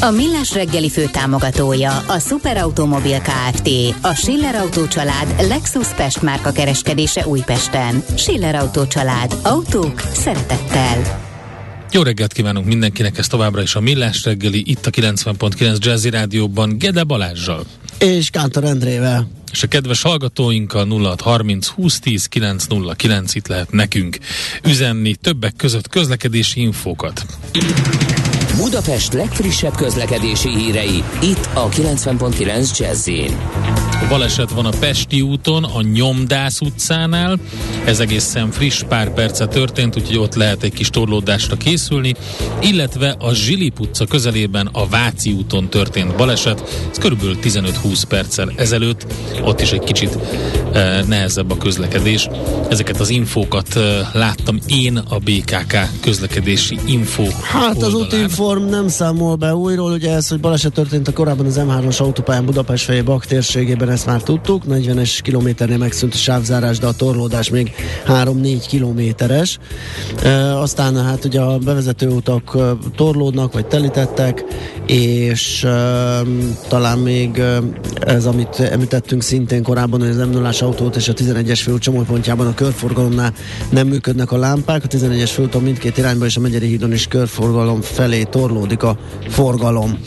A Millás reggeli fő támogatója a Superautomobil KFT, a Schiller Auto család Lexus Pest márka kereskedése Újpesten. Schiller Auto család. Autók szeretettel. Jó reggelt kívánunk mindenkinek, ez továbbra is a Millás reggeli, itt a 90.9 Jazzy Rádióban Gede Balázsjal. És Kántor Endrével. És a kedves hallgatóinkkal 0630 2010 909 itt lehet nekünk üzenni többek között közlekedési infókat. Budapest legfrissebb közlekedési hírei, itt a 90.9 jazz Baleset van a Pesti úton, a Nyomdász utcánál. Ez egészen friss, pár perce történt, úgyhogy ott lehet egy kis torlódásra készülni. Illetve a Zsilip utca közelében a Váci úton történt baleset. Ez körülbelül 15-20 perccel ezelőtt. Ott is egy kicsit eh, nehezebb a közlekedés. Ezeket az infókat eh, láttam én a BKK közlekedési info Hát az oldalán. útinform nem számol be újról, ugye ez, hogy baleset történt a korábban az M3-as autópályán Budapest felé Bak térségében, ezt már tudtuk, 40-es kilométernél megszűnt a sávzárás, de a torlódás még 3-4 kilométeres. E, aztán hát ugye a bevezető utak torlódnak, vagy telítettek, és e, talán még e, ez, amit említettünk szintén korábban, az m 0 autót és a 11-es fő csomópontjában a körforgalomnál nem működnek a lámpák, a 11-es főúton mindkét irányba és a Megyeri hídon is körforgalom felé torlódik a forgalom.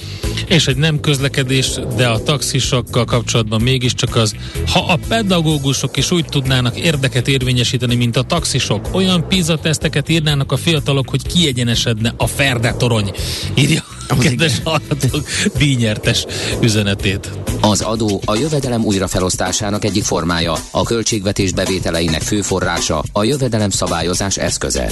És egy nem közlekedés, de a taxisokkal kapcsolatban mégiscsak az, ha a pedagógusok is úgy tudnának érdeket érvényesíteni, mint a taxisok, olyan PISA teszteket írnának a fiatalok, hogy kiegyenesedne a Ferde torony. Írja a kedves hallgatók díjnyertes üzenetét. Az adó a jövedelem újrafelosztásának egyik formája, a költségvetés bevételeinek fő forrása, a jövedelem szabályozás eszköze.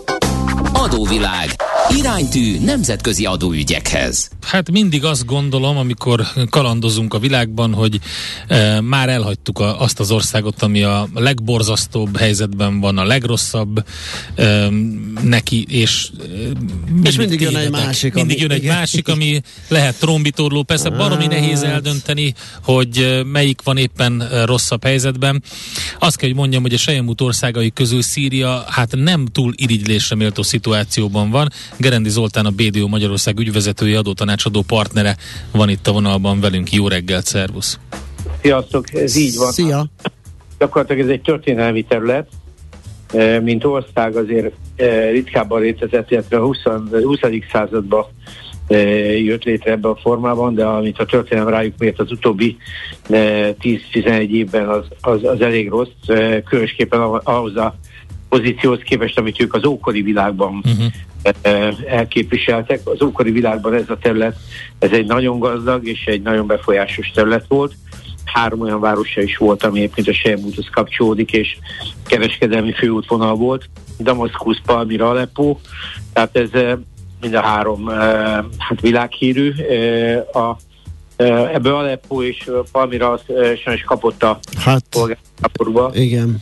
Adóvilág. Iránytű nemzetközi adóügyekhez. Hát mindig azt gondolom, amikor kalandozunk a világban, hogy e, már elhagytuk a, azt az országot, ami a legborzasztóbb helyzetben van, a legrosszabb e, neki, és e, mindig, És mindig jön egy másik, Mindig ami- jön egy igen. másik, ami lehet trombitorló. Persze baromi nehéz eldönteni, hogy melyik van éppen rosszabb helyzetben. Azt kell, hogy mondjam, hogy a Sejemút országai közül Szíria hát nem túl irigylésre méltó szituációban van. Gerendi Zoltán, a BDO Magyarország ügyvezetője, adótanácsadó partnere van itt a vonalban velünk. Jó reggelt, szervusz! Sziasztok, ez így van. Szia! Gyakorlatilag ez egy történelmi terület, mint ország azért ritkábban létezett, illetve a 20. 20. században jött létre ebben a formában, de amit a történelem rájuk miért az utóbbi eh, 10-11 évben az, az, az elég rossz, különösképpen ah- ahhoz a pozícióhoz képest, amit ők az ókori világban Uh-huh. elképviseltek. Az ókori világban ez a terület, ez egy nagyon gazdag és egy nagyon befolyásos terület volt. Három olyan városa is volt, ami egyébként a Sejmúthoz kapcsolódik, és kereskedelmi főútvonal volt. Damaszkusz, Palmira, Aleppo. Tehát ez eh, mind a három eh, hát világhírű. A, ebből Aleppo és Palmira sajnos kapott a Hát, polgárháborúba igen.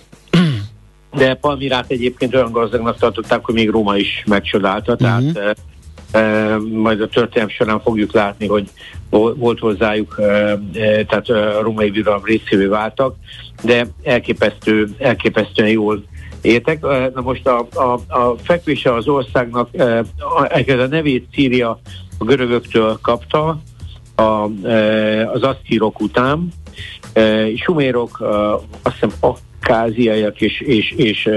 De Palmirát egyébként olyan gazdagnak tartották, hogy még Róma is megcsodálta, tehát Mhm. uh-huh. e, majd a történelem során fogjuk látni, hogy vol- volt hozzájuk, e, e, tehát a római birodalom részévé váltak, de elképesztő, elképesztően jól éltek. E, Na most a, a, a fekvése az országnak, e, a, nevét Szíria a görögöktől kapta, a, e, az asztírok után. E, Sumérok, e, azt hiszem akkáziaiak és, és, és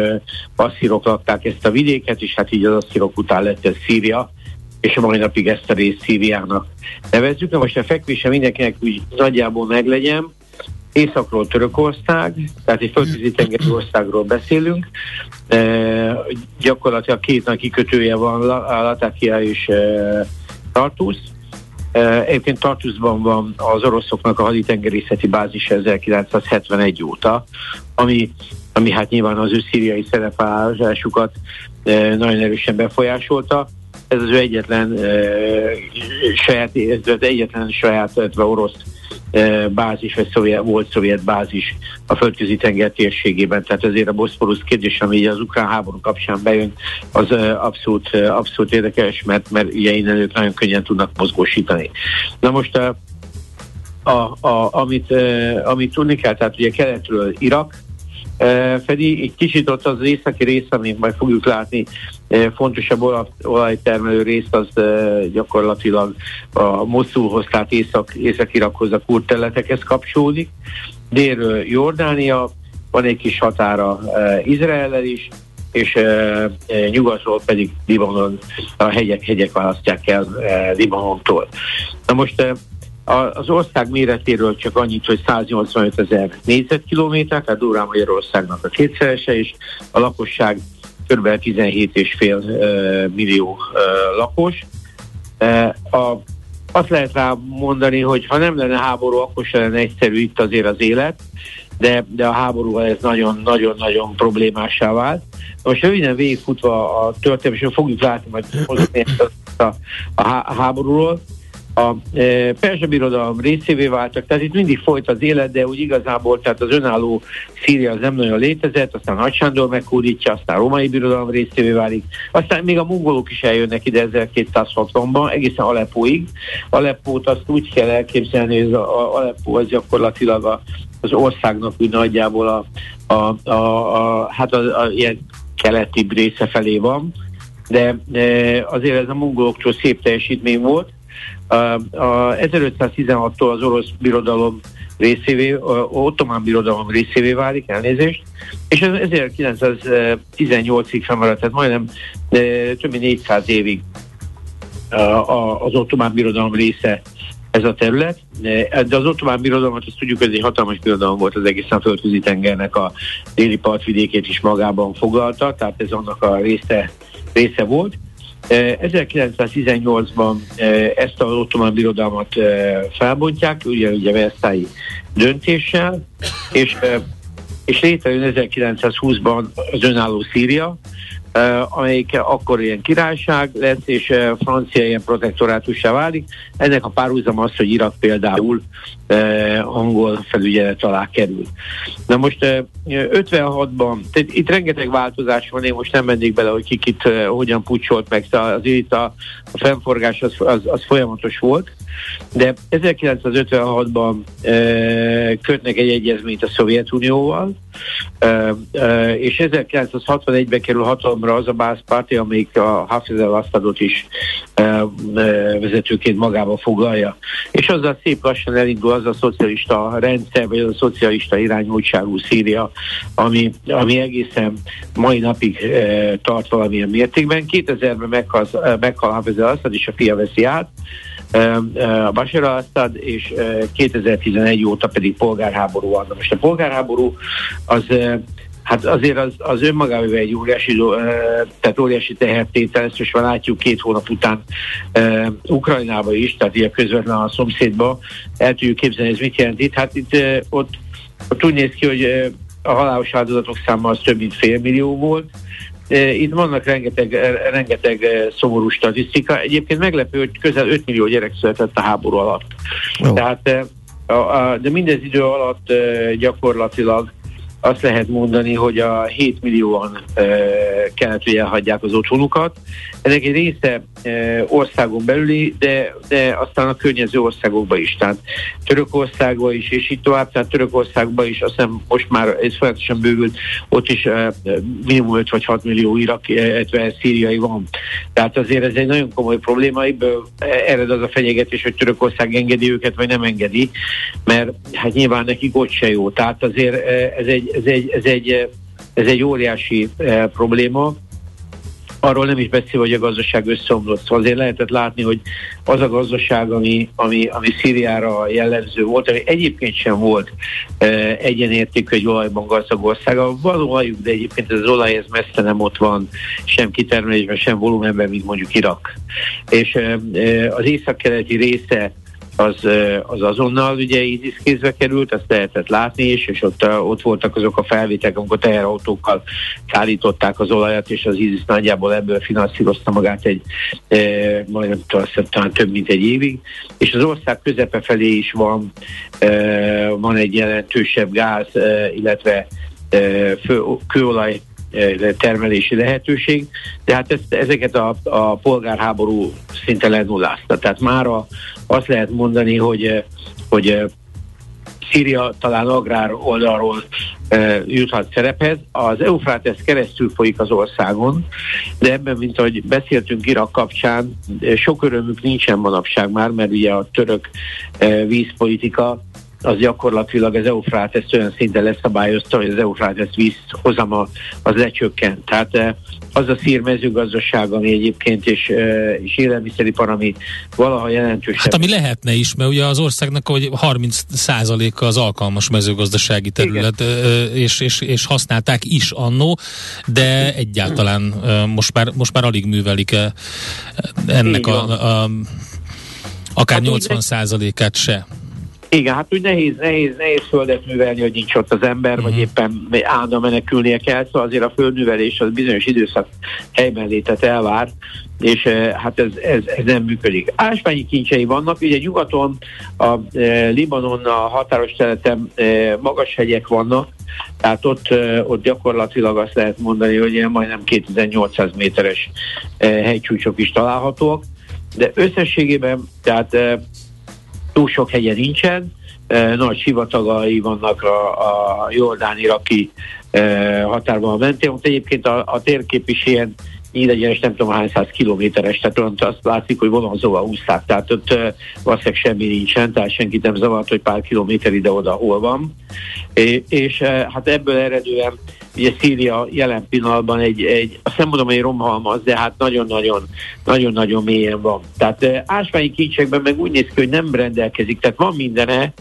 asszírok lakták ezt a vidéket, és hát így az asszírok után lett ez Szíria, és a mai napig ezt a részt Szíriának nevezzük. Na most a fekvése mindenkinek úgy nagyjából meglegyen, Északról Törökország, tehát egy földközi tengeri országról beszélünk. E, gyakorlatilag két nagy kikötője van, La- Latakia és e, Tartus. Egyébként Tartusban van az oroszoknak a haditengerészeti bázis 1971 óta, ami, ami hát nyilván az ő szíriai szerepállásukat nagyon erősen befolyásolta. Ez az ő egyetlen saját, ez az egyetlen saját orosz bázis, vagy szovjet, volt szovjet bázis a földközi tenger térségében, tehát azért a Boszporusz kérdés, ami az ukrán háború kapcsán bejön, az abszolút, abszolút érdekes, mert, mert ugye innen ők nagyon könnyen tudnak mozgósítani. Na most a, a, a, amit, amit tudni kell, tehát ugye keletről Irak, Fedi, egy kicsit ott az északi rész, amit majd fogjuk látni, fontosabb olajtermelő rész az gyakorlatilag a Moszulhoz, tehát Észak, Észak-Irakhoz, a kurd területekhez kapcsolódik. Délről Jordánia, van egy kis határa Izrael is, és nyugatról pedig Libanon, a hegyek, hegyek választják el Libanontól. Na most az ország méretéről csak annyit, hogy 185 ezer négyzetkilométer, tehát Durán Magyarországnak a kétszerese, és a lakosság kb. 17,5 millió lakos. A, azt lehet rá mondani, hogy ha nem lenne háború, akkor se lenne egyszerű itt azért az élet, de, de a háború ez nagyon-nagyon-nagyon problémássá vált. Most röviden végigfutva a történet, és fogjuk látni majd a, a háborúról, a e, Perzsa Birodalom részévé váltak, tehát itt mindig folyt az élet, de úgy igazából, tehát az önálló Szíria az nem nagyon létezett, aztán Nagy Sándor meghódítja, aztán a Római Birodalom részévé válik, aztán még a mongolok is eljönnek ide 1260-ban, egészen Aleppóig. Aleppót azt úgy kell elképzelni, hogy a Aleppó az gyakorlatilag a, az országnak úgy nagyjából a, a, a, a hát a, a, ilyen keleti része felé van, de, de azért ez a mongoloktól szép teljesítmény volt, a 1516-tól az orosz birodalom részévé, ottomán birodalom részévé válik, elnézést, és ez 1918-ig fennmaradt, tehát majdnem több mint 400 évig az ottomán birodalom része ez a terület, de az ottomán birodalmat azt tudjuk, hogy ez egy hatalmas birodalom volt az egészen földközi tengernek a déli partvidékét is magában foglalta, tehát ez annak a része, része volt. 1918-ban ezt az ottomán birodalmat felbontják, ugye, ugye Versailles döntéssel, és, és létrejön 1920-ban az önálló Szíria, amelyik akkor ilyen királyság lesz, és Francia ilyen protektorátussá válik. Ennek a párhuzam az, hogy Irak például angol felügyelet alá kerül. Na most 56-ban, tehát itt rengeteg változás van, én most nem mennék bele, hogy kik itt hogyan pucsolt meg, az itt a, a fennforgás az, az, az folyamatos volt, de 1956-ban e, kötnek egy egyezményt a Szovjetunióval, e, e, és 1961-ben kerül hatalomra az a Bász Párti, amelyik a Hafiz el is vezetőként magába foglalja. És azzal szép lassan elindul az a szocialista rendszer, vagy az a szocialista irányultságú Szíria, ami, ami egészen mai napig tart valamilyen mértékben. 2000-ben meghal, meghal Hafiz el és a fia veszi át, a Bashar al-Assad, és 2011 óta pedig polgárháború van. Most a polgárháború az Hát azért az, az önmagában egy óriási, tehát óriási tehertétel, ezt most már látjuk két hónap után uh, Ukrajnába is, tehát ilyen közvetlen a szomszédba, el tudjuk képzelni, ez mit jelent itt. Hát itt uh, ott, ott úgy néz ki, hogy a halálos áldozatok száma az több mint fél millió volt, itt vannak rengeteg, rengeteg szomorú statisztika. Egyébként meglepő, hogy közel 5 millió gyerek született a háború alatt. Oh. Tehát, de mindez idő alatt gyakorlatilag azt lehet mondani, hogy a 7 millióan kellett, hogy elhagyják az otthonukat. Ennek egy része e, országon belüli, de, de aztán a környező országokba is. Tehát Törökországba is, és így tovább, tehát Törökországba is, azt hiszem most már ez folyamatosan bővült, ott is e, minimum 5 vagy 6 millió irak, illetve szíriai van. Tehát azért ez egy nagyon komoly probléma, ebből ered az a fenyegetés, hogy Törökország engedi őket, vagy nem engedi, mert hát nyilván nekik ott se jó. Tehát azért ez egy, ez egy, ez egy, ez egy óriási probléma. Arról nem is beszél, hogy a gazdaság összeomlott. Szóval azért lehetett látni, hogy az a gazdaság, ami, ami, ami Szíriára jellemző volt, ami egyébként sem volt e, egyenértékű egy olajban gazdag ország. Való de egyébként az olaj ez messze nem ott van, sem kitermelésben, sem volumenben, mint mondjuk Irak. És e, az északkeleti része az, az azonnal ugye ISIS kézbe került, ezt lehetett látni is, és ott, ott voltak azok a felvétek, amikor teherautókkal szállították az olajat, és az ISIS nagyjából ebből finanszírozta magát egy, e, majdnem talán több mint egy évig, és az ország közepe felé is van, e, van egy jelentősebb gáz, e, illetve kőolaj termelési lehetőség, de hát ezt, ezeket a, a polgárháború szinte lenullázta. Tehát már azt lehet mondani, hogy, hogy Szíria talán agrár oldalról e, juthat szerephez. Az Eufrates keresztül folyik az országon, de ebben, mint ahogy beszéltünk Irak kapcsán, sok örömük nincsen manapság már, mert ugye a török e, vízpolitika az gyakorlatilag az Eufrates olyan szinten leszabályozta, hogy az Eufrates víz hozama az lecsökkent. Tehát eh, az a szír mezőgazdaság, ami egyébként és, eh, és élelmiszeripar, ami valaha jelentős. Hát ami lehetne is, mert ugye az országnak hogy 30%-a az alkalmas mezőgazdasági terület, Igen. és, és, és használták is annó, de egyáltalán most már, most már alig művelik ennek a, a, a akár hát 80%-át se. Igen, hát úgy nehéz, nehéz, nehéz földet művelni, hogy nincs ott az ember, mm. vagy mhm. éppen állandóan menekülnie kell, szóval azért a földművelés az bizonyos időszak helyben létet elvár, és eh, hát ez, ez, ez nem működik. Ásványi kincsei vannak, ugye nyugaton a e, Libanon a határos területen e, magas hegyek vannak, tehát ott, e, ott gyakorlatilag azt lehet mondani, hogy ilyen majdnem 2800 méteres e, hegycsúcsok is találhatóak, de összességében, tehát túl sok hegye nincsen, nagy sivatagai vannak a, a jordán-iraki határban mentén. Ott egyébként a, a térkép is ilyen így egyenes nem tudom hány száz kilométeres, tehát olyan azt látszik, hogy vonalzóval húzták, tehát ott e, valószínűleg semmi nincsen, tehát senkit nem zavart, hogy pár kilométer ide-oda hol van. És, és hát ebből eredően ugye Szíria jelen pillanatban egy, egy azt nem mondom, hogy romhalmaz, de hát nagyon-nagyon nagyon-nagyon mélyen van. Tehát ásványi kincsekben meg úgy néz ki, hogy nem rendelkezik, tehát van mindene,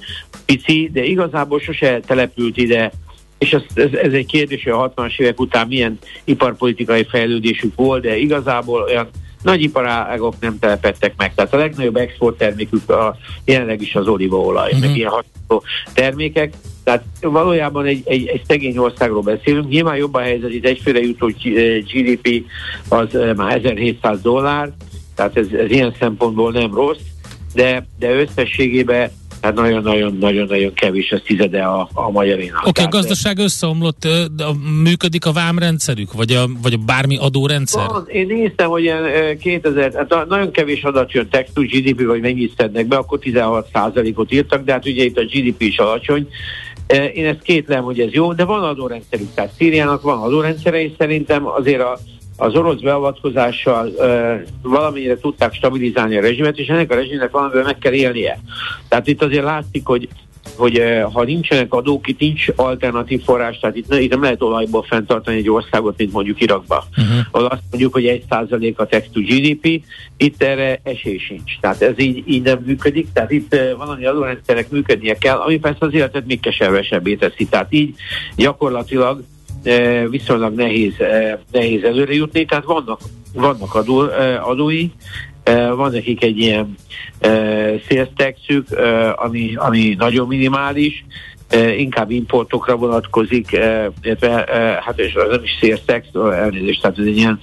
pici, de igazából sose települt ide és ez, ez, ez egy kérdés, hogy a 60-as évek után milyen iparpolitikai fejlődésük volt, de igazából olyan nagy iparágok nem telepettek meg. Tehát a legnagyobb exporttermékük a, jelenleg is az olívaolaj, uh-huh. meg mhm. ilyen hasonló termékek. Tehát valójában egy, egy, egy szegény országról beszélünk. Nyilván jobb a helyzet, itt egyfőre jutó GDP az eh, már 1700 dollár, tehát ez, ez ilyen szempontból nem rossz, de, de összességében hát nagyon-nagyon-nagyon-nagyon kevés, ez tizede a, a magyarénak. Oké, okay, a gazdaság összeomlott, de működik a vámrendszerük, vagy a, vagy a bármi adórendszer? Van, én néztem, hogy ilyen 2000, hát nagyon kevés adat jön text to GDP, vagy mennyit szednek be, akkor 16%-ot írtak, de hát ugye itt a GDP is alacsony, én ezt kétlem, hogy ez jó, de van adórendszerük, tehát Szíriának van adórendszere, és szerintem azért a az orosz beavatkozással uh, valamennyire tudták stabilizálni a rezsimet, és ennek a rezsimnek valamiből meg kell élnie. Tehát itt azért látszik, hogy hogy uh, ha nincsenek adók, itt nincs alternatív forrás, tehát itt, itt nem lehet olajból fenntartani egy országot, mint mondjuk Irakba. Uh-huh. Ahol azt mondjuk, hogy egy százalék a text GDP, itt erre esély sincs. Tehát ez így, így nem működik, tehát itt uh, valami adórendszerek működnie kell, ami persze az életet még keservesebbé teszi. Tehát így gyakorlatilag viszonylag nehéz, nehéz előre jutni, tehát vannak, vannak adó, adói, van nekik egy ilyen szélsztexük, ami, ami nagyon minimális, inkább importokra vonatkozik, illetve hát és az nem is szélszex, elnézést, tehát ez egy ilyen,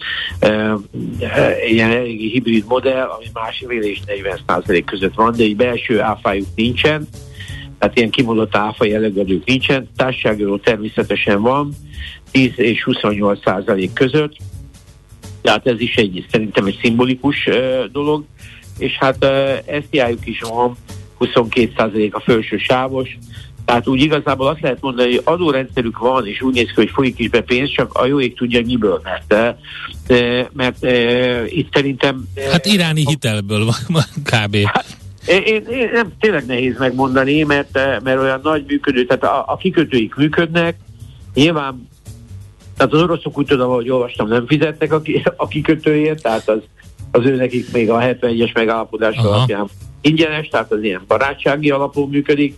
ilyen eléggé hibrid modell, ami más és 40 között van, de egy belső áfájuk nincsen, tehát ilyen kimondott áfa jellegedők nincsen, társaságról természetesen van, 10 és 28 százalék között, tehát ez is egy, szerintem egy szimbolikus dolog, és hát uh, SZIA-juk is van, 22 százalék a felső sávos, tehát úgy igazából azt lehet mondani, hogy adórendszerük van, és úgy néz ki, hogy folyik is be pénz, csak a jó ég tudja miből, mert, mert e, itt szerintem... Hát iráni hitelből van kb. Hát, én, én, én nem, tényleg nehéz megmondani, mert, mert olyan nagy működő, tehát a, a kikötőik működnek, nyilván Tehát az oroszok úgy tudom, hogy olvastam, nem fizettek a, a kikötőért, tehát az, az ő nekik még a 71-es megállapodás alapján ingyenes, tehát az ilyen barátsági alapon működik.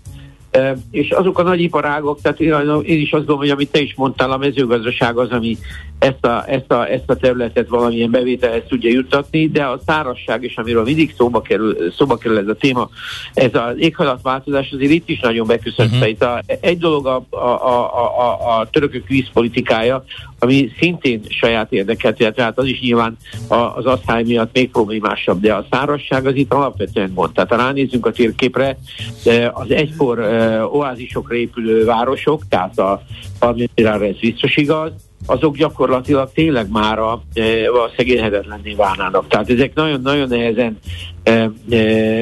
És azok a nagy iparágok, tehát én is azt gondolom, hogy amit te is mondtál, a mezőgazdaság az, ami ezt a, ezt a, ezt a területet valamilyen bevételhez tudja juttatni, de a szárasság is, amiről mindig szóba kerül, szóba kerül ez a téma, ez az éghajlatváltozás azért itt is nagyon beküszönt. Uh-huh. Itt a, egy dolog a, a, a, a, a törökök vízpolitikája, ami szintén saját érdeket, tehát az is nyilván az asszály miatt még problémásabb, de a szárasság az itt alapvetően gond. Tehát ha ránézzünk a térképre, az egykor oázisokra épülő városok, tehát a Palmyrára ez biztos igaz, azok gyakorlatilag tényleg már a, a szegényhetetlenné válnának. Tehát ezek nagyon-nagyon nehezen,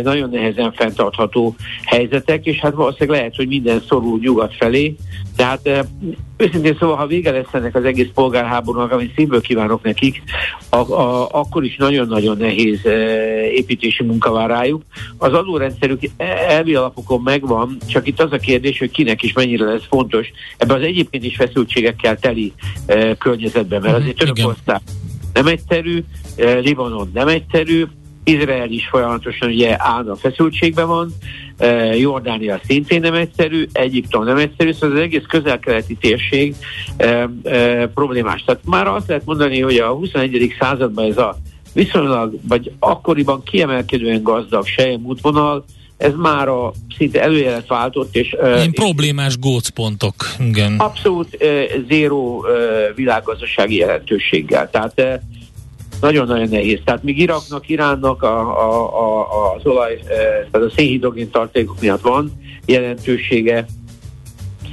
nagyon nehezen fenntartható helyzetek, és hát valószínűleg lehet, hogy minden szorul nyugat felé, tehát e, őszintén szóval, ha vége lesz ennek az egész polgárháborúnak, amit szívből kívánok nekik, a, a, akkor is nagyon-nagyon nehéz e, építési munka vár rájuk. Az adórendszerük elvi alapokon megvan, csak itt az a kérdés, hogy kinek is mennyire lesz fontos ebben az egyébként is feszültségekkel teli e, környezetben, mert azért Törökország nem egyszerű, e, Libanon nem egyszerű, Izrael is folyamatosan ugye állna feszültségben van, e, Jordánia szintén nem egyszerű, Egyiptom nem egyszerű, szóval az egész közel-keleti térség e, e, problémás. Tehát már azt lehet mondani, hogy a 21. században ez a viszonylag, vagy akkoriban kiemelkedően gazdag sejem útvonal, ez már a szinte előjelet váltott. És, Ilyen problémás gócpontok, igen. Abszolút zéró világgazdasági jelentőséggel. Tehát nagyon-nagyon nehéz. Tehát míg Iraknak, Iránnak a, a, a, az olaj, tehát a szénhidrogén tartékok miatt van jelentősége,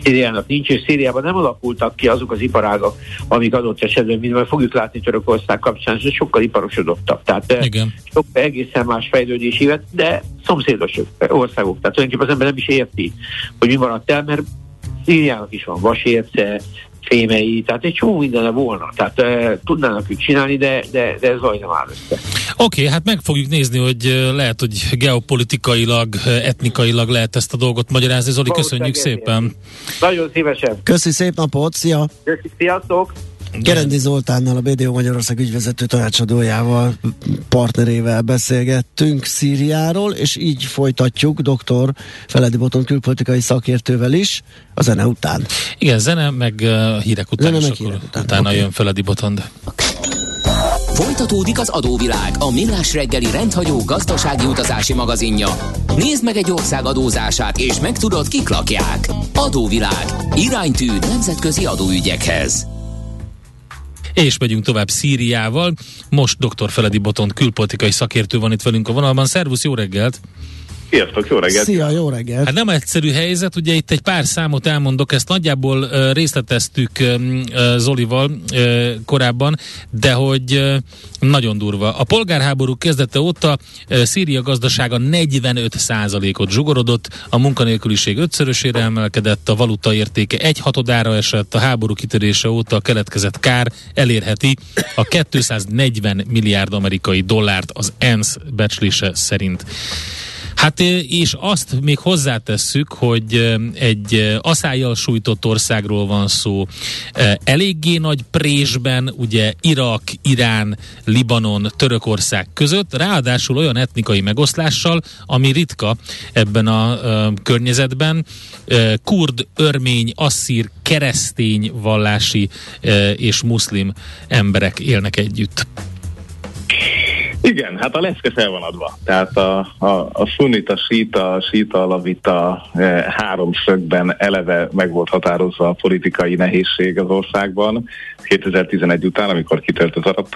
Szíriának nincs, és Szíriában nem alakultak ki azok az iparágak, amik adott esetben, mint majd fogjuk látni Törökország kapcsán, és sokkal iparosodottak. Tehát Igen. sok egészen más fejlődés évet, de szomszédos országok. Tehát tulajdonképpen az ember nem is érti, hogy mi maradt el, mert Szíriának is van vasérce, fémei, tehát egy csomó mindene volna, tehát e, tudnának ők csinálni, de, de, de ez zaj nem áll össze. Oké, okay, hát meg fogjuk nézni, hogy lehet, hogy geopolitikailag, etnikailag lehet ezt a dolgot magyarázni. Zoli, köszönjük szépen. Nagyon szívesen. Köszi, szép napot, szia! Köszi, sziasztok! Gerendi Zoltánnal, a BDO Magyarország ügyvezető tanácsadójával, partnerével beszélgettünk Szíriáról, és így folytatjuk dr. Feledi Boton külpolitikai szakértővel is a zene után. Igen, zene, meg uh, hírek után, zene, meg hírek után. utána okay. jön Feledi Botond. Folytatódik az adóvilág, a millás reggeli rendhagyó gazdasági utazási magazinja. Nézd meg egy ország adózását, és megtudod, kik lakják. Adóvilág. Iránytű nemzetközi adóügyekhez. És megyünk tovább Szíriával. Most dr. Feledi Botont külpolitikai szakértő van itt velünk a vonalban. Szervusz, jó reggelt! Sziasztok, jó reggelt! Szia, jó reggelt! Hát nem egyszerű helyzet, ugye itt egy pár számot elmondok, ezt nagyjából részleteztük Zolival korábban, de hogy nagyon durva. A polgárháború kezdete óta Szíria gazdasága 45%-ot zsugorodott, a munkanélküliség ötszörösére emelkedett, a valuta értéke egy hatodára esett, a háború kitörése óta a keletkezett kár elérheti a 240 milliárd amerikai dollárt az ENSZ becslése szerint. Hát és azt még hozzátesszük, hogy egy aszályjal sújtott országról van szó, eléggé nagy présben, ugye Irak, Irán, Libanon, Törökország között, ráadásul olyan etnikai megoszlással, ami ritka ebben a környezetben, kurd, örmény, asszír, keresztény vallási és muszlim emberek élnek együtt. Igen, hát a leszke fel van adva. Tehát a, a, a szunita, síta, síta, alavita e, háromszögben eleve meg volt határozva a politikai nehézség az országban 2011 után, amikor kitört az arab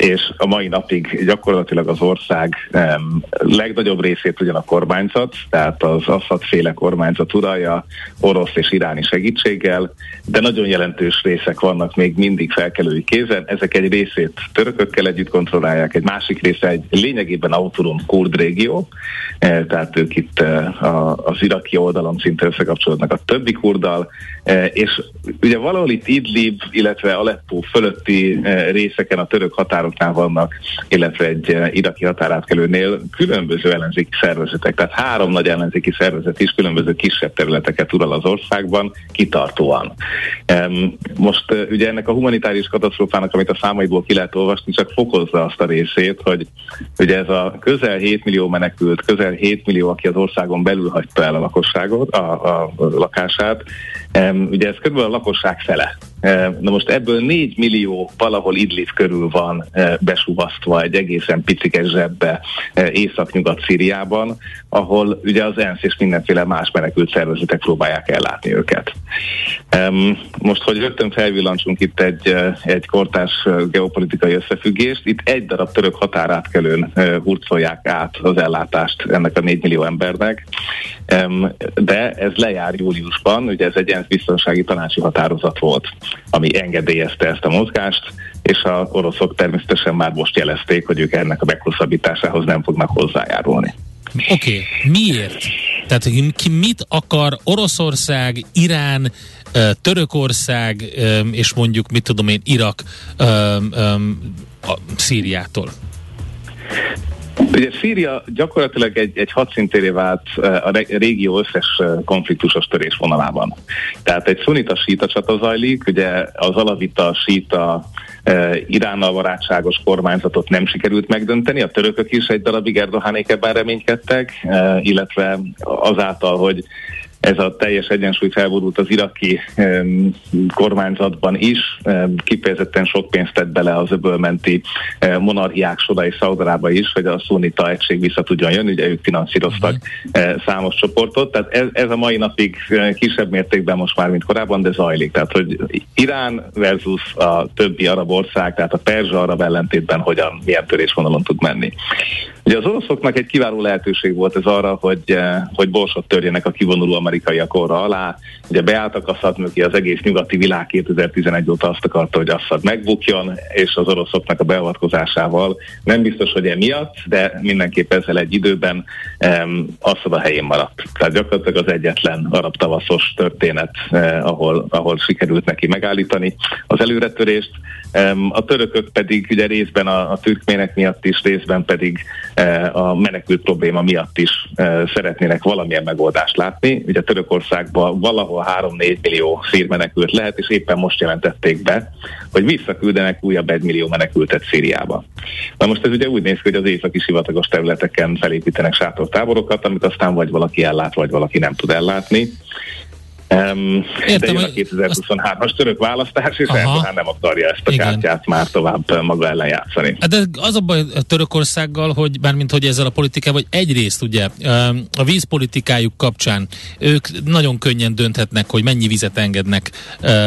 és a mai napig gyakorlatilag az ország um, legnagyobb részét ugyan a kormányzat, tehát az Assad féle kormányzat uralja orosz és iráni segítséggel, de nagyon jelentős részek vannak még mindig felkelői kézen. Ezek egy részét törökökkel együtt kontrollálják, egy másik része egy lényegében autonóm kurd régió, e, tehát ők itt e, az iraki oldalon szinte összekapcsolódnak a többi kurddal, e, és ugye valahol itt Idlib, illetve Aleppo fölötti részeken a török határon határoknál vannak, illetve egy iraki határátkelőnél különböző ellenzéki szervezetek, tehát három nagy ellenzéki szervezet is különböző kisebb területeket ural az országban, kitartóan. Most ugye ennek a humanitárius katasztrófának, amit a számaiból ki lehet olvasni, csak fokozza azt a részét, hogy ugye ez a közel 7 millió menekült, közel 7 millió, aki az országon belül hagyta el a lakosságot, a, a, a lakását, ugye ez kb. a lakosság fele. Na most ebből 4 millió valahol Idlib körül van besuvasztva egy egészen picike zsebbe észak-nyugat Szíriában, ahol ugye az ENSZ és mindenféle más menekült szervezetek próbálják ellátni őket. Most, hogy rögtön felvillancsunk itt egy, egy kortárs geopolitikai összefüggést, itt egy darab török határátkelőn hurcolják át az ellátást ennek a 4 millió embernek, de ez lejár júliusban, ugye ez egy ENSZ biztonsági tanácsi határozat volt ami engedélyezte ezt a mozgást, és a oroszok természetesen már most jelezték, hogy ők ennek a meghosszabbításához nem fognak hozzájárulni. Oké, okay. miért? Tehát ki mit akar Oroszország, Irán, Törökország és mondjuk, mit tudom én, Irak Szíriától? Ugye Szíria gyakorlatilag egy, egy hadszintéré vált a régió összes konfliktusos törésvonalában. Tehát egy szunita síta csata zajlik, ugye az alavita síta Iránnal barátságos kormányzatot nem sikerült megdönteni, a törökök is egy darabig Erdoganék ebben reménykedtek, illetve azáltal, hogy ez a teljes egyensúly felborult az iraki kormányzatban is. Kifejezetten sok pénzt tett bele az öbölmenti monarchiák soda és Szaudarába is, hogy a szunita egység vissza tudjon jönni, ugye ők finanszíroztak uh-huh. uh, számos csoportot, tehát ez, ez a mai napig uh, kisebb mértékben most már, mint korábban, de zajlik. Tehát, hogy Irán versus a többi arab ország, tehát a perzsa arab ellentétben hogyan, milyen törésvonalon tud menni. Ugye az oroszoknak egy kiváló lehetőség volt ez arra, hogy, eh, hogy borsot törjenek a kivonuló amerikaiak orra alá. Ugye beálltak Assad mögé, az egész nyugati világ 2011 óta azt akarta, hogy Assad megbukjon, és az oroszoknak a beavatkozásával nem biztos, hogy emiatt, de mindenképp ezzel egy időben um, Assad a helyén maradt. Tehát gyakorlatilag az egyetlen arab tavaszos történet, eh, ahol, ahol sikerült neki megállítani az előretörést. A törökök pedig ugye részben a, a türkmének miatt is, részben pedig E, a menekült probléma miatt is e, szeretnének valamilyen megoldást látni. Ugye Törökországban valahol 3-4 millió szír menekült lehet, és éppen most jelentették be, hogy visszaküldenek újabb 1 millió menekültet Szíriába. Na most ez ugye úgy néz ki, hogy az északi sivatagos területeken felépítenek sátortáborokat, amit aztán vagy valaki ellát, vagy valaki nem tud ellátni. Um, Értem, de jön a 2023-as török választás, és Erdogan nem akarja ezt a Igen. kártyát már tovább maga ellen játszani. Hát de az a baj a Törökországgal, hogy bármint hogy ezzel a politikával, hogy egyrészt ugye a vízpolitikájuk kapcsán ők nagyon könnyen dönthetnek, hogy mennyi vizet engednek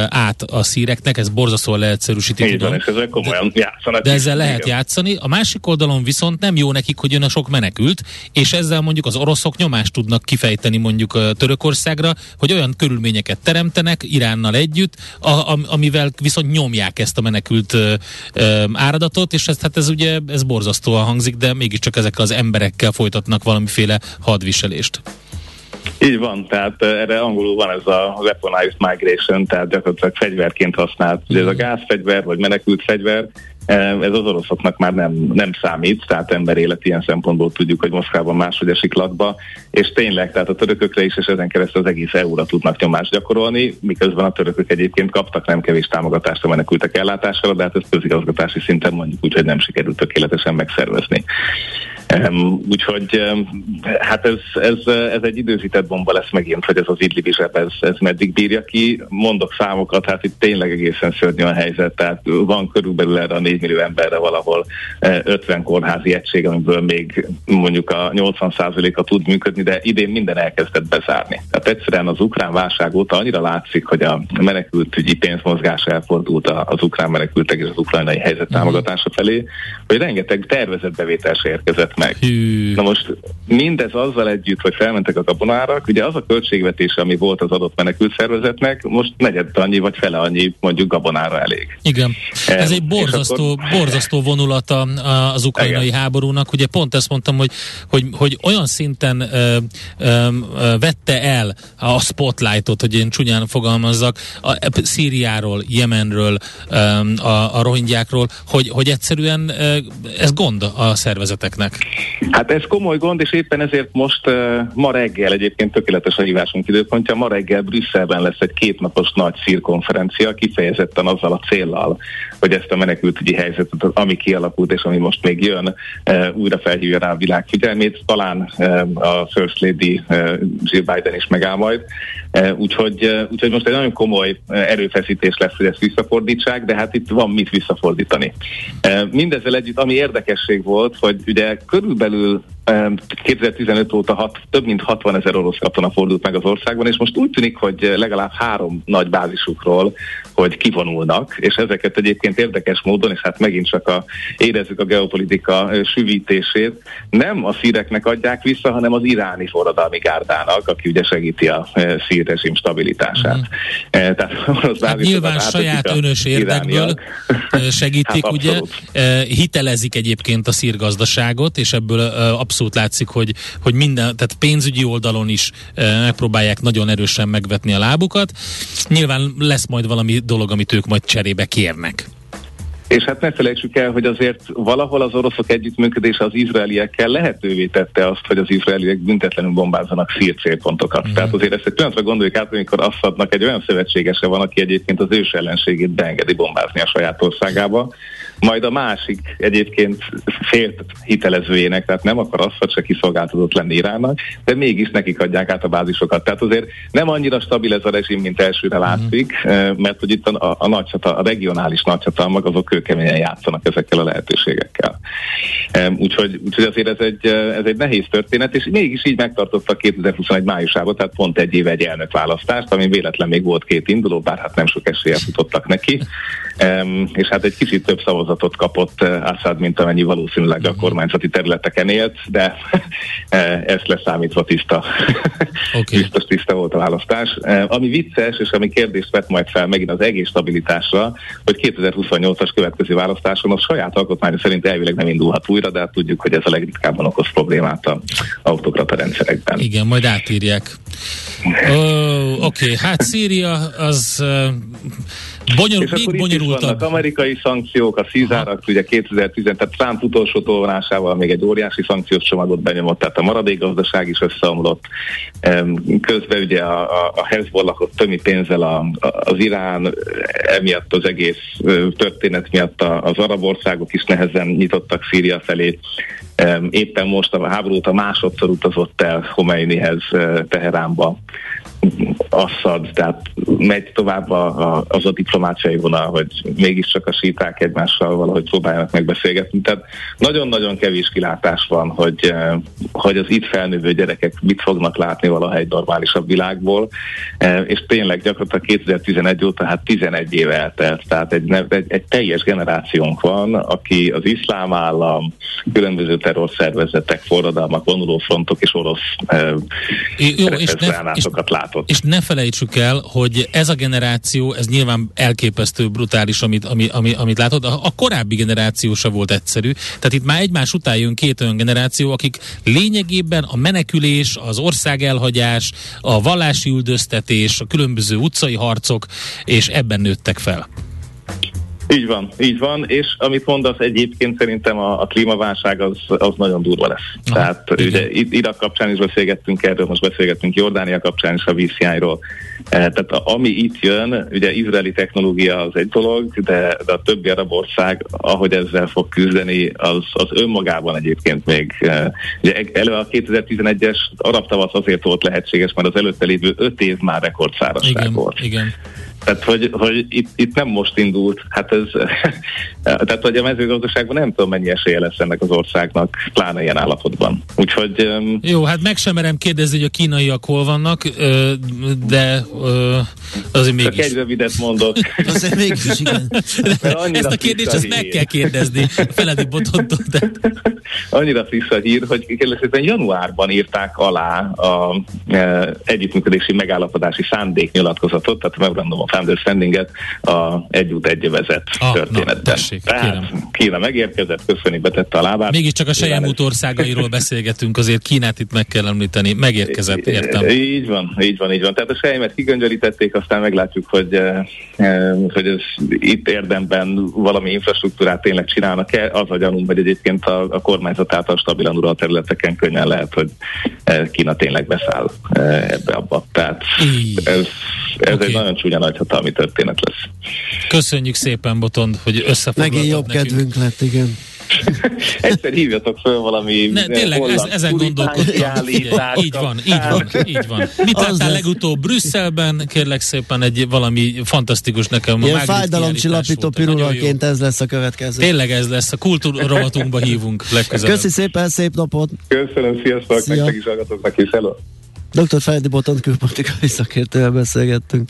át a szíreknek, ez borzasztóan leegyszerűsíti. Így van, és ezzel komolyan de, játszanak. De ezzel lehet igen. játszani. A másik oldalon viszont nem jó nekik, hogy jön a sok menekült, és ezzel mondjuk az oroszok nyomást tudnak kifejteni mondjuk Törökországra, hogy olyan körül körülményeket teremtenek Iránnal együtt, a, amivel viszont nyomják ezt a menekült ö, ö, áradatot, és ez, hát ez ugye ez borzasztóan hangzik, de mégiscsak ezekkel az emberekkel folytatnak valamiféle hadviselést. Így van, tehát erre angolul van ez a weaponized migration, tehát gyakorlatilag fegyverként használt. Ugye ez a gázfegyver, vagy menekült fegyver, ez az oroszoknak már nem, nem számít, tehát emberélet ilyen szempontból tudjuk, hogy Moszkvában máshogy esik latba, és tényleg, tehát a törökökre is, és ezen keresztül az egész EU-ra tudnak nyomást gyakorolni, miközben a törökök egyébként kaptak nem kevés támogatást a menekültek ellátására, de hát ezt közigazgatási szinten mondjuk úgy, hogy nem sikerült tökéletesen megszervezni. Úgyhogy hát ez, ez, ez egy időzített bomba lesz megint, hogy ez az Idlib is ez, ez meddig bírja ki. Mondok számokat, hát itt tényleg egészen szörnyű a helyzet, tehát van körülbelül erre a 4 millió emberre valahol 50 kórházi egység, amiből még mondjuk a 80%-a tud működni, de idén minden elkezdett bezárni. Tehát egyszerűen az ukrán válság óta annyira látszik, hogy a menekültügyi pénzmozgás elfordult az ukrán menekültek és az ukrajnai helyzet támogatása felé, hogy rengeteg tervezett bevétel érkezett meg. Hű. Na most mindez azzal együtt, hogy felmentek a gabonárak, ugye az a költségvetése, ami volt az adott menekült szervezetnek, most negyed annyi vagy fele annyi mondjuk gabonára elég. Igen. Ez egy borzasztó, akkor- borzasztó vonulata az ukrajnai Igen. háborúnak. Ugye pont ezt mondtam, hogy, hogy, hogy olyan szinten ö, ö, ö, vette el a spotlightot, hogy én csúnyán fogalmazzak, a, Szíriáról, Jemenről, ö, a, a rohingyákról, hogy, hogy egyszerűen ö, ez gond a szervezeteknek. Hát ez komoly gond, és éppen ezért most uh, ma reggel egyébként tökéletes a hívásunk időpontja, ma reggel Brüsszelben lesz egy kétnapos nagy szírkonferencia, kifejezetten azzal a céllal, hogy ezt a menekültügyi helyzetet, ami kialakult és ami most még jön, uh, újra felhívja rá a világ figyelmét. Talán uh, a First Lady Jill Biden is megáll majd. Uh, úgyhogy, uh, úgyhogy most egy nagyon komoly uh, erőfeszítés lesz, hogy ezt visszafordítsák, de hát itt van mit visszafordítani. Mindezzel együtt, ami érdekesség volt, hogy ugye körülbelül 2015 óta hat, több mint 60 ezer orosz katona fordult meg az országban, és most úgy tűnik, hogy legalább három nagy bázisukról, hogy kivonulnak, és ezeket egyébként érdekes módon, és hát megint csak a, érezzük a geopolitika ö, süvítését, nem a szíreknek adják vissza, hanem az iráni forradalmi gárdának, aki ugye segíti a ö, szír rezsim stabilitását. E, Tehát orosz Hát nyilván saját önös érdekből irániak. segítik, Hát ugye, abszolút. hitelezik egyébként a szírgazdaságot, és ebből ö, abszolút látszik, hogy, hogy minden, tehát pénzügyi oldalon is ö, megpróbálják nagyon erősen megvetni a lábukat. Nyilván lesz majd valami dolog, amit ők majd cserébe kérnek. És hát ne felejtsük el, hogy azért valahol az oroszok együttműködése az izraeliekkel lehetővé tette azt, hogy az izraeliek büntetlenül bombázzanak szír célpontokat. Mm. Tehát azért ezt egy pillanatra gondoljuk át, amikor Assadnak egy olyan szövetségese van, aki egyébként az ős ellenségét beengedi bombázni a saját országába, majd a másik egyébként félt hitelezőjének, tehát nem akar Assad se kiszolgáltatott lenni Iránnak, de mégis nekik adják át a bázisokat. Tehát azért nem annyira stabil ez a rezsim, mint elsőre látszik, eh, mert hogy itt a, a, a, nagyhatal, a regionális nagyhatalmak azok kőkeményen játszanak ezekkel a lehetőségekkel. Em, Úgyhogy, úgyhogy azért ez egy, eh, ez egy nehéz történet, és mégis így megtartottak 2021 májusában, tehát pont egy éve egy elnökválasztást, ami véletlen még volt két induló, bár hát nem sok eséllyel futottak neki, és hát egy kicsit több szavazatot kapott eh, Assad, mint amennyi valószínűleg a kormányzati területeken élt, de eh, ezt leszámítva tiszta, Oké. biztos tiszta volt a választás. Eh, Ami vicces, és ami kérdést vett majd fel megint az egész stabilitásra, hogy 2028-as következő választáson a saját alkotmánya szerint elvileg nem indulhat újra, de hát tudjuk, hogy ez a legritkábban okoz problémát a autokrata rendszerekben. Igen, majd átírják. Oké, hát Szíria az bonyolult, És akkor itt is bonyolultabb. vannak amerikai szankciók, a Cizárak ugye 2010, tehát Trump utolsó tolvonásával még egy óriási szankciós csomagot benyomott, tehát a maradék gazdaság is összeomlott. Közben ugye a, a, a Hezbollahot tömi pénzzel a, a, az Irán, emiatt az egész történet miatt az arab országok is nehezen nyitottak Szíria felé. Éppen most a háború óta másodszor utazott el Khomeinihez ö, Teheránba. Assad, tehát megy tovább a, a, az a diplomáciai vonal, hogy mégiscsak a síták egymással valahogy próbáljanak megbeszélgetni. Tehát nagyon-nagyon kevés kilátás van, hogy, eh, hogy az itt felnővő gyerekek mit fognak látni valaha egy normálisabb világból, Eh, és tényleg gyakorlatilag 2011 óta hát 11 éve eltelt, tehát egy, egy, egy teljes generációnk van, aki az iszlám állam, különböző terrorszervezetek, forradalmak, vonulófrontok és orosz É, Jó, és ne, és, látott. és ne felejtsük el, hogy ez a generáció, ez nyilván elképesztő brutális, amit, ami, ami, amit látod, a, a korábbi generáció se volt egyszerű. Tehát itt már egymás után jön két olyan generáció, akik lényegében a menekülés, az ország elhagyás, a vallási üldöztetés, a különböző utcai harcok, és ebben nőttek fel. Így van, így van, és amit mondasz egyébként szerintem a, a klímaválság az, az nagyon durva lesz. Aha, Tehát igen. ugye itt Irak kapcsán is beszélgettünk erről, most beszélgettünk Jordánia kapcsán is a vízhiányról. Eh, Tehát ami itt jön, ugye izraeli technológia az egy dolog, de, de a többi arab ország, ahogy ezzel fog küzdeni, az, az önmagában egyébként még. eh, Ugye e- elő a 2011-es arab tavasz azért volt lehetséges, mert az előtte lévő öt év már rekordszárazság Igen, volt. igen. Tehát, hogy, hogy itt, itt nem most indult, hát ez, tehát, hogy a mezőgazdaságban nem tudom, mennyi esélye lesz ennek az országnak, pláne ilyen állapotban. Úgyhogy... Jó, hát meg sem merem kérdezni, hogy a kínaiak hol vannak, de azért mégis. Csak egy rövidet mondok. azért mégis, igen. Ezt a kérdést ezt meg kell kérdezni Feledi Botontól. De... Annyira friss a hír, hogy kérdezően januárban írták alá a e, együttműködési megállapodási szándéknyilatkozatot, tehát a Memorandum of Understanding-et a egy út egy vezet ah, történetben. Na, tessék, tehát kérem. Kína megérkezett, köszöni, betette a lábát. Mégiscsak a Sejem út országairól beszélgetünk, azért Kínát itt meg kell említeni. Megérkezett, értem. Így van, így van, így van. Tehát a Sejemet kigöngyölítették, aztán meglátjuk, hogy, e, e, hogy ez itt érdemben valami infrastruktúrát tényleg csinálnak-e. Az a gyanúm, hogy egyébként a, a kormányzat által stabilan uralt területeken könnyen lehet, hogy Kína tényleg beszáll ebbe-abba. Tehát ez, ez okay. egy nagyon csúnya nagyhatalmi történet lesz. Köszönjük szépen, Botond, hogy összefoglaltad Megint jobb nekünk. kedvünk lett, igen. Egyszer hívjatok föl valami ne, tényleg, ez, ezen gondolkodtam. Így van, így van, így van. Mit láttál legutóbb Brüsszelben? Kérlek szépen egy valami fantasztikus nekem. Ilyen fájdalomcsillapító pirulaként ez lesz a következő. Tényleg ez lesz. A kultúrrovatunkba hívunk legközelebb. Köszi szépen, szép napot! Köszönöm, sziasztok! Szia. Nektek is hallgatóknak is, hello! Dr. Fejdi Botont külpolitikai szakértővel beszélgettünk.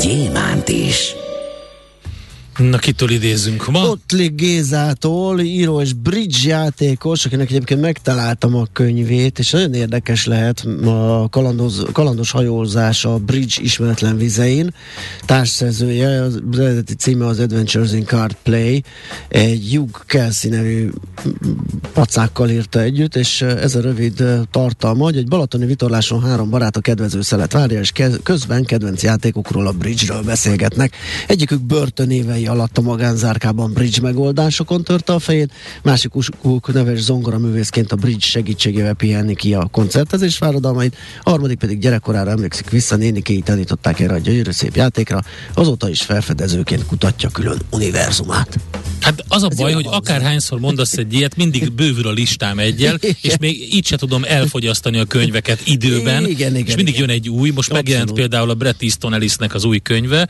gyémánt is. Na, kitől idézünk ma? Ottlik Gézától, író és bridge játékos, akinek egyébként megtaláltam a könyvét, és nagyon érdekes lehet a kalandoz, kalandos hajózás a bridge ismeretlen vizein. Társszerzője, az eredeti címe az Adventures in Card Play, egy Hugh Kelsey nevű pacákkal írta együtt, és ez a rövid tartalma, hogy egy balatoni vitorláson három barát a kedvező szelet várja, és közben kedvenc játékokról a bridge-ről beszélgetnek. Egyikük börtönévei alatt a magánzárkában bridge megoldásokon törte a fejét, másik másikuk neves zongora művészként a bridge segítségével pihenni ki a koncertezés fáradalmait, a harmadik pedig gyerekkorára emlékszik vissza, nénikéi tanították erre a gyönyörű szép játékra, azóta is felfedezőként kutatja külön univerzumát. Hát az a Ez baj, hogy van. akárhányszor mondasz egy ilyet, mindig bővül a listám egyel, és még így se tudom elfogyasztani a könyveket időben, igen, igen, és mindig igen. jön egy új, most Abszolút. megjelent például a Bret Easton Ellisnek az új könyve,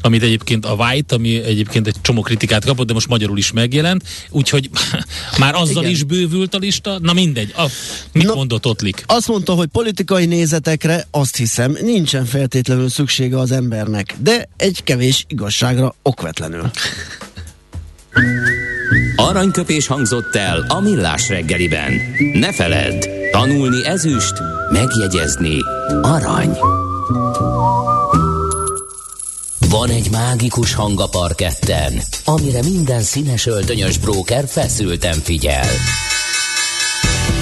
amit egyébként a White, ami egyébként egy csomó kritikát kapott, de most magyarul is megjelent, úgyhogy már azzal Igen. is bővült a lista. Na mindegy, a, mit Na, mondott Ottlik? Azt mondta, hogy politikai nézetekre azt hiszem nincsen feltétlenül szüksége az embernek, de egy kevés igazságra okvetlenül. Aranyköpés hangzott el a millás reggeliben. Ne feledd, tanulni ezüst, megjegyezni arany. Van egy mágikus hang a parketten, amire minden színes öltönyös bróker feszülten figyel.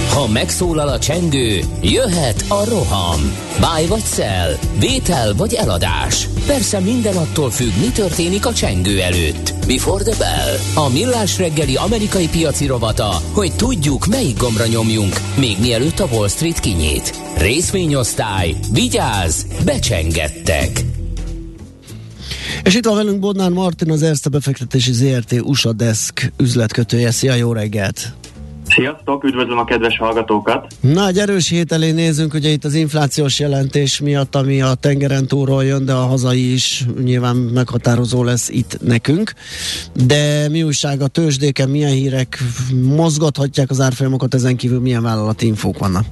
Ha megszólal a csengő, jöhet a roham. Báj vagy szel, vétel vagy eladás. Persze minden attól függ, mi történik a csengő előtt. Before the bell. A millás reggeli amerikai piaci rovata, hogy tudjuk, melyik gombra nyomjunk, még mielőtt a Wall Street kinyit. Részvényosztály, vigyáz, becsengettek. És itt van velünk Bodnár Martin, az Erste befektetési ZRT USA Desk üzletkötője. Szia, jó reggelt! Sziasztok, üdvözlöm a kedves hallgatókat! Na, egy erős hét elé nézünk, ugye itt az inflációs jelentés miatt, ami a tengeren túlról jön, de a hazai is nyilván meghatározó lesz itt nekünk. De mi újság a tőzsdéken, milyen hírek mozgathatják az árfolyamokat, ezen kívül milyen vállalati infók vannak?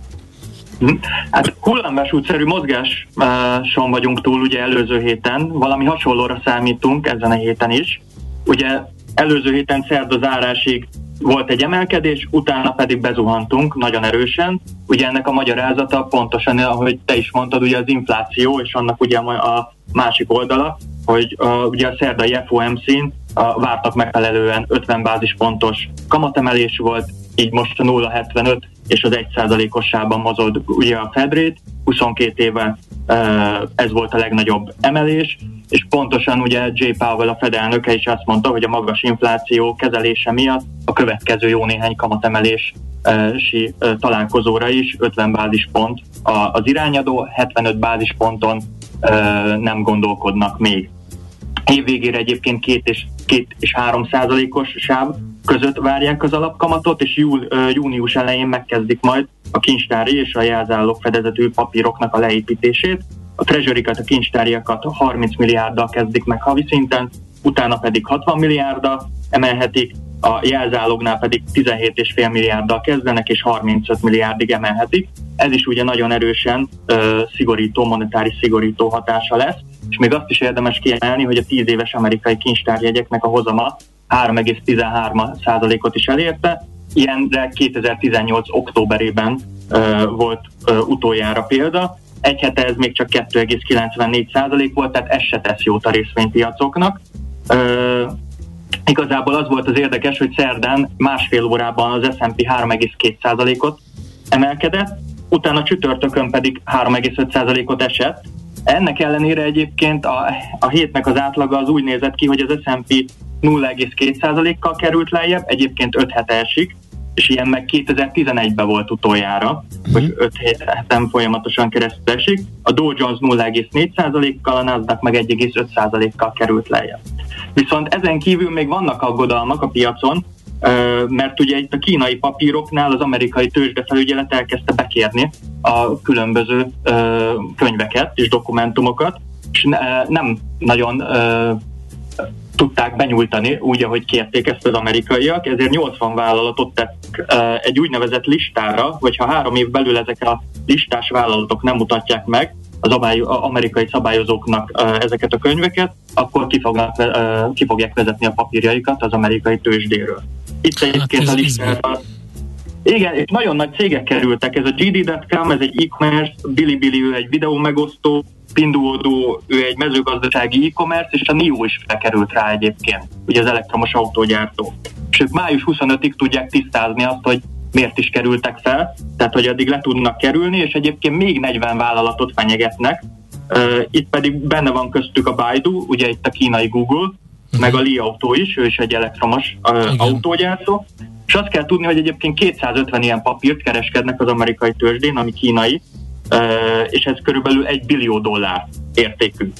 Hm? Hát hullámvasútszerű mozgáson vagyunk túl ugye előző héten, valami hasonlóra számítunk ezen a héten is. Ugye előző héten szerda zárásig volt egy emelkedés, utána pedig bezuhantunk nagyon erősen. Ugye ennek a magyarázata pontosan, ahogy te is mondtad, ugye az infláció, és annak ugye a másik oldala, hogy a, ugye a szerdai FOMC-n a vártak megfelelően 50 bázispontos kamatemelés volt, így most a 0,75 és az 1%-osában mozog ugye a Fedrét, 22 éve ez volt a legnagyobb emelés, és pontosan ugye J. Powell a Fed elnöke is azt mondta, hogy a magas infláció kezelése miatt a következő jó néhány kamatemelési találkozóra is 50 bázispont az irányadó, 75 bázisponton nem gondolkodnak még. Évvégére egyébként két és, két és három százalékos sáv között várják az alapkamatot, és jú, június elején megkezdik majd a kincstári és a jelzálók fedezetű papíroknak a leépítését. A treasury a kincstáriakat 30 milliárddal kezdik meg havi szinten, utána pedig 60 milliárddal emelhetik, a jelzálognál pedig 17,5 milliárddal kezdenek, és 35 milliárdig emelhetik. Ez is ugye nagyon erősen ö, szigorító, monetáris szigorító hatása lesz, és még azt is érdemes kiemelni, hogy a 10 éves amerikai kincstárjegyeknek a hozama 3,13%-ot is elérte, ilyenre 2018. októberében ö, volt ö, utoljára példa, egy hete ez még csak 2,94% volt, tehát ez se tesz jót a részvénypiacoknak. Ö, igazából az volt az érdekes, hogy szerdán másfél órában az S&P 3,2%-ot emelkedett, utána csütörtökön pedig 3,5%-ot esett. Ennek ellenére egyébként a, a hétnek az átlaga az úgy nézett ki, hogy az S&P 0,2%-kal került lejjebb, egyébként 5 hete esik, és ilyen meg 2011-ben volt utoljára, uh-huh. hogy 5 héten folyamatosan keresztül esik. A Dow Jones 0,4%-kal, a Nasdaq meg 1,5%-kal került lejjebb. Viszont ezen kívül még vannak aggodalmak a piacon, mert ugye itt a kínai papíroknál az amerikai tőzsdefelügyelet elkezdte bekérni a különböző könyveket és dokumentumokat, és nem nagyon tudták benyújtani úgy, ahogy kérték ezt az amerikaiak, ezért 80 vállalatot tett egy úgynevezett listára, hogyha három év belül ezek a listás vállalatok nem mutatják meg, az amerikai szabályozóknak ezeket a könyveket, akkor ki, fognak, ki fogják vezetni a papírjaikat az amerikai tőzsdéről. Itt hát egyébként a listára igen, és nagyon nagy cégek kerültek. Ez a GD.com, ez egy e-commerce, Bilibili, ő egy videó megosztó, Pinduoduo, ő egy mezőgazdasági e-commerce, és a NIO is felkerült rá egyébként, ugye az elektromos autógyártó. És ők május 25-ig tudják tisztázni azt, hogy miért is kerültek fel, tehát hogy addig le tudnak kerülni, és egyébként még 40 vállalatot fenyegetnek. Itt pedig benne van köztük a Baidu, ugye itt a kínai Google, uh-huh. meg a Li Auto is, ő is egy elektromos uh, autógyártó, és azt kell tudni, hogy egyébként 250 ilyen papírt kereskednek az amerikai tőzsdén, ami kínai, és ez körülbelül egy billió dollár értékű.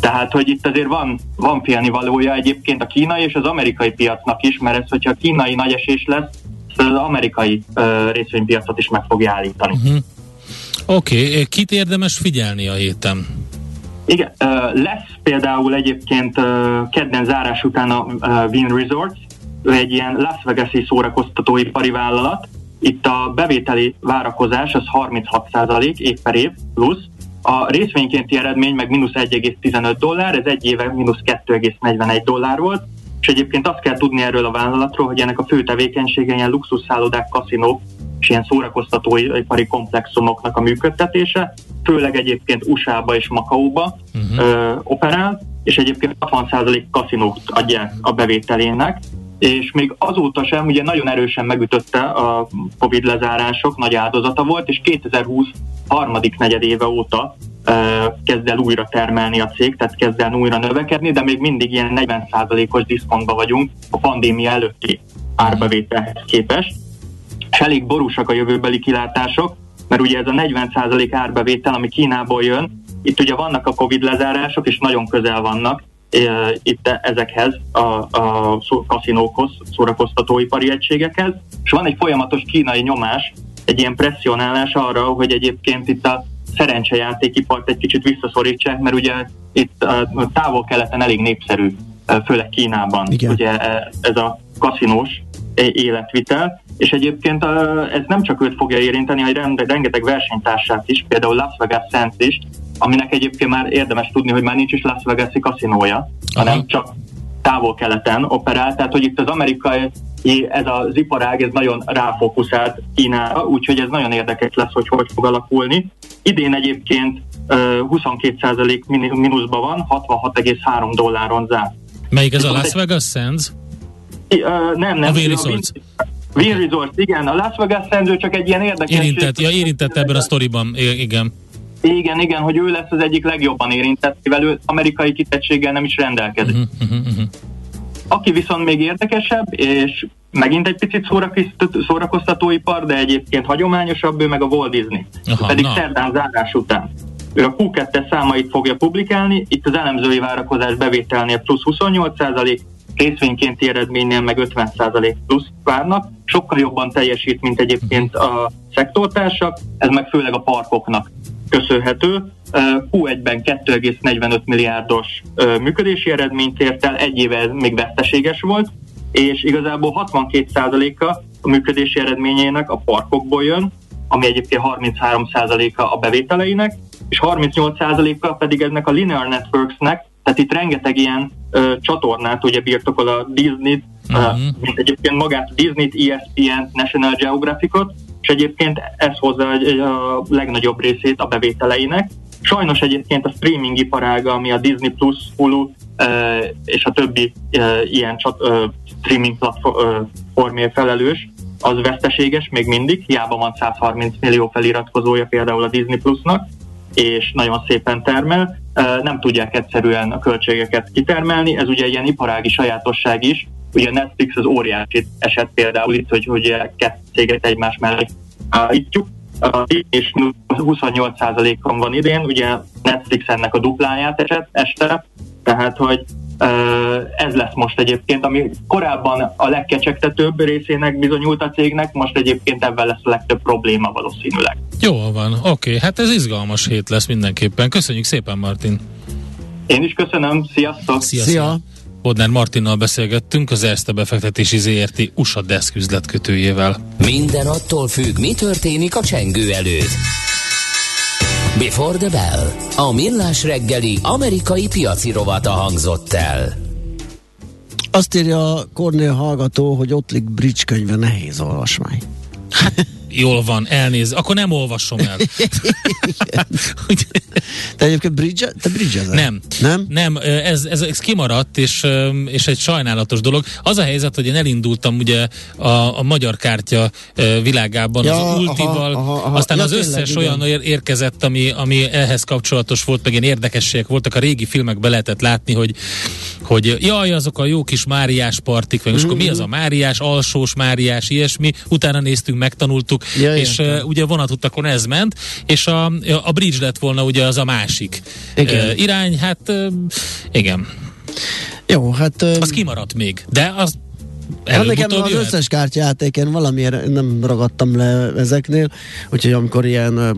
Tehát, hogy itt azért van, van félni valója egyébként a kínai és az amerikai piacnak is, mert ez, hogyha a kínai nagy esés lesz, az amerikai uh, részvénypiacot is meg fogja állítani. Uh-huh. Oké, okay. kit érdemes figyelni a héten? Igen, lesz például egyébként kedden zárás után a Win Resorts, ő egy ilyen Las Vegas-i szórakoztatóipari vállalat. Itt a bevételi várakozás az 36% év per év plusz, a részvénykénti eredmény meg mínusz 1,15 dollár, ez egy éve mínusz 2,41 dollár volt, és egyébként azt kell tudni erről a vállalatról, hogy ennek a fő tevékenysége ilyen luxusszállodák, kaszinók és ilyen szórakoztatóipari komplexumoknak a működtetése, főleg egyébként USA-ba és Makaóba uh-huh. ö, operál, és egyébként 60% kaszinót adják a bevételének, és még azóta sem, ugye nagyon erősen megütötte a Covid lezárások, nagy áldozata volt, és 2020 harmadik negyedéve óta kezd el újra termelni a cég, tehát kezd el újra növekedni, de még mindig ilyen 40%-os diszkontban vagyunk a pandémia előtti árbevételhez képest. És elég borúsak a jövőbeli kilátások, mert ugye ez a 40% árbevétel, ami Kínából jön, itt ugye vannak a Covid lezárások, és nagyon közel vannak, itt ezekhez a, a kaszinókhoz, szórakoztatóipari egységekhez, és van egy folyamatos kínai nyomás, egy ilyen presszionálás arra, hogy egyébként itt a szerencsejátékipart egy kicsit visszaszorítsák, mert ugye itt a távol-keleten elég népszerű, főleg Kínában, Igen. ugye ez a kaszinós életvitel, és egyébként ez nem csak őt fogja érinteni, hanem rengeteg versenytársát is, például Las Vegas Sands is, aminek egyébként már érdemes tudni, hogy már nincs is Las Vegas-i kaszinója, hanem csak távol-keleten operál, tehát hogy itt az amerikai ez az iparág, ez nagyon ráfókuszált Kínára, úgyhogy ez nagyon érdekes lesz, hogy hogy fog alakulni. Idén egyébként 22% mínuszban van, 66,3 dolláron zárt. Melyik ez a Las Vegas Sands? Nem, nem. A Resorts. Win Resort, igen. A Las Vegas Sands csak egy ilyen érdekes... Érintett, ja, érintett ebben a sztoriban, igen. Igen, igen, hogy ő lesz az egyik legjobban érintett, mivel ő amerikai kitettséggel nem is rendelkezik. Uh-huh, uh-huh. Aki viszont még érdekesebb, és megint egy picit szórakoztatóipar, de egyébként hagyományosabb, ő meg a Walt Disney. Aha, pedig na. szerdán zárás után. Ő a Q2 számait fogja publikálni, itt az elemzői várakozás bevételnél plusz 28%, részvénykénti eredménynél meg 50% plusz várnak, sokkal jobban teljesít, mint egyébként a szektortársak, ez meg főleg a parkoknak köszönhető. Q1-ben 2,45 milliárdos működési eredményt ért el, egy éve ez még veszteséges volt, és igazából 62%-a a működési eredményének a parkokból jön, ami egyébként 33%-a a bevételeinek, és 38%-a pedig ennek a linear networksnek, tehát itt rengeteg ilyen ö, csatornát ugye birtokol a Disney, uh-huh. uh, mint egyébként magát Disney-t, ESPN, National Geographicot, és egyébként ez hozza a legnagyobb részét a bevételeinek. Sajnos egyébként a streaming iparága, ami a Disney Plus, Hulu és a többi ilyen csat, streaming platformért felelős, az veszteséges még mindig, hiába van 130 millió feliratkozója például a Disney Plusnak, és nagyon szépen termel, nem tudják egyszerűen a költségeket kitermelni, ez ugye ilyen iparági sajátosság is, ugye a Netflix az óriási eset például itt, hogy, hogy kettő céget egymás mellé állítjuk, és 28%-on van idén, ugye Netflix ennek a dupláját esett este, tehát hogy ez lesz most egyébként, ami korábban a legkecsegtetőbb részének bizonyult a cégnek, most egyébként ebben lesz a legtöbb probléma valószínűleg. Jó van, oké, okay. hát ez izgalmas hét lesz mindenképpen. Köszönjük szépen, Martin! Én is köszönöm, sziasztok! Szia! Szia. Bodnár Martinnal beszélgettünk, az Erste befektetési ZRT USA Desk üzletkötőjével. Minden attól függ, mi történik a csengő előtt. Before the Bell. A millás reggeli amerikai piaci rovata hangzott el. Azt írja a Kornél hallgató, hogy Ottlik Bridge könyve nehéz olvasmány. Hát, jól van, elnéz. Akkor nem olvasom el. te egyébként bridge, te bridge Nem. Nem? Nem, ez, ez, ez kimaradt, és, és egy sajnálatos dolog. Az a helyzet, hogy én elindultam ugye a, a magyar kártya világában ja, az ultival, aha, aha, aha. aztán ja, az összes tényleg, olyan ér, érkezett, ami, ami ehhez kapcsolatos volt, meg ilyen érdekességek voltak. A régi filmekbe lehetett látni, hogy, hogy jaj, azok a jó kis Máriás partik, vagy most mm-hmm. mi az a Máriás, alsós Máriás, ilyesmi. Utána néztünk, megtanultuk, ja, és uh, ugye vonatutakon ez ment, és a, a bridge lett volna ugye az a másik igen. Uh, irány, hát uh, igen. Jó, hát... Uh, az kimaradt még, de az Hát nekem az jöhet? összes kártyajátéken valamiért nem ragadtam le ezeknél, úgyhogy amikor ilyen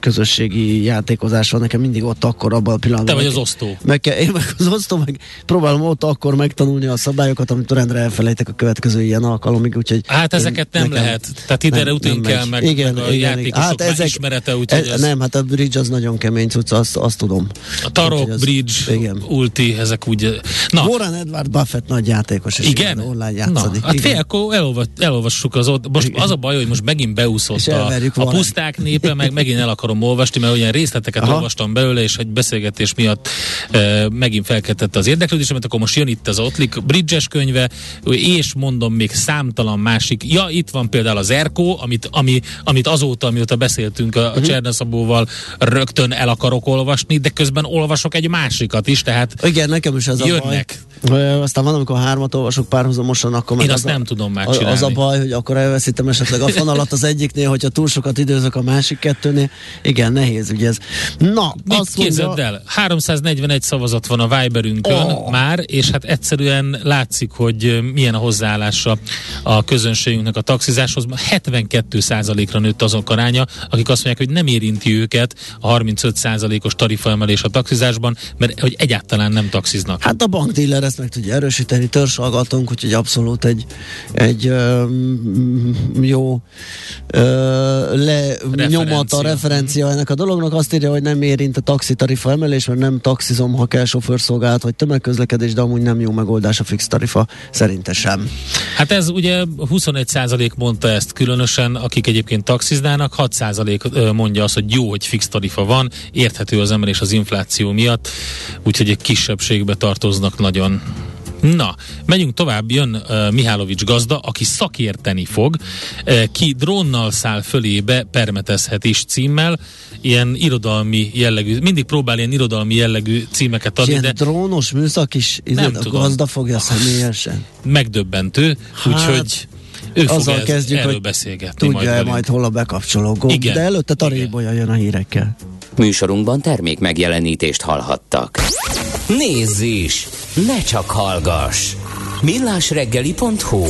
közösségi játékozás van, nekem mindig ott akkor abban a pillanatban. Te vagy az osztó. Meg kell, én meg az osztó, meg próbálom ott akkor megtanulni a szabályokat, amit rendre elfelejtek a következő ilyen alkalomig, úgyhogy... Hát ezeket nem nekem, lehet. Tehát ide nem, nem kell meg, igen, meg a igen, játékosok hát ezek, ismerete, úgyhogy ez... Nem, hát a bridge az nagyon kemény cucc, azt, azt tudom. A tarok, az, bridge, igen. ulti, ezek úgy... Na. Warren Edward Buffett nagy játékos. És igen? Online játszadik. Na, hát fél, akkor elolvas, elolvassuk az ott. Most az a baj, hogy most megint beúszott a, a puszták népe, meg megint el akarom olvasni, mert olyan részleteket Aha. olvastam belőle, és egy beszélgetés miatt e, megint felkeltette az érdeklődésemet, akkor most jön itt az Ottlik Bridges könyve, és mondom még számtalan másik. Ja, itt van például az Erko, amit, ami, amit azóta, amióta beszéltünk a, a uh-huh. Cserneszabóval, rögtön el akarok olvasni, de közben olvasok egy másikat is, tehát Igen, nekem is ez jönnek. a baj. Aztán van, amikor hármat olvasok párhuzamosan, akkor Én azt nem tudom már csinálni. Az a baj, hogy akkor elveszítem esetleg a fonalat az egyiknél, hogyha túl sokat időzök a másik kettőnél. Igen, nehéz ugye ez. Na, Mit azt képzeld mondja... el? 341 szavazat van a Viberünkön oh. már, és hát egyszerűen látszik, hogy milyen a hozzáállása a közönségünknek a taxizáshoz. 72 ra nőtt azok aránya, akik azt mondják, hogy nem érinti őket a 35 os tarifaemelés a taxizásban, mert hogy egyáltalán nem taxiznak. Hát a bankdíler ezt meg tudja erősíteni, törzsalgatunk, úgyhogy abszolút egy, egy ö, jó ö, lenyomat a referencia ennek a dolognak. Azt írja, hogy nem érint a taxi tarifa emelés, mert nem taxizom, ha kell sofőrszolgálat vagy tömegközlekedés, de amúgy nem jó megoldás a fix tarifa, szerinte sem. Hát ez ugye 21% mondta ezt különösen, akik egyébként taxiznának, 6% mondja azt, hogy jó, hogy fix tarifa van, érthető az emelés az infláció miatt, úgyhogy egy kisebbségbe tartoznak nagyon. Na, menjünk tovább, jön uh, Mihálovics gazda, aki szakérteni fog, uh, ki drónnal száll fölébe, permetezhet is címmel, ilyen irodalmi jellegű, mindig próbál ilyen irodalmi jellegű címeket adni, Ilyen de drónos műszak is, Nem a tudom. gazda fogja személyesen. megdöbbentő, Hát, úgyhogy ő azzal ez, kezdjük, erről hogy beszélgetni Tudja majd majd, hol a bekapcsoló gomb, Igen. de előtte. Tarébolya jön a hírekkel. Műsorunkban termék megjelenítést hallhattak. Nézz is! Ne csak hallgass! millásreggeli.hu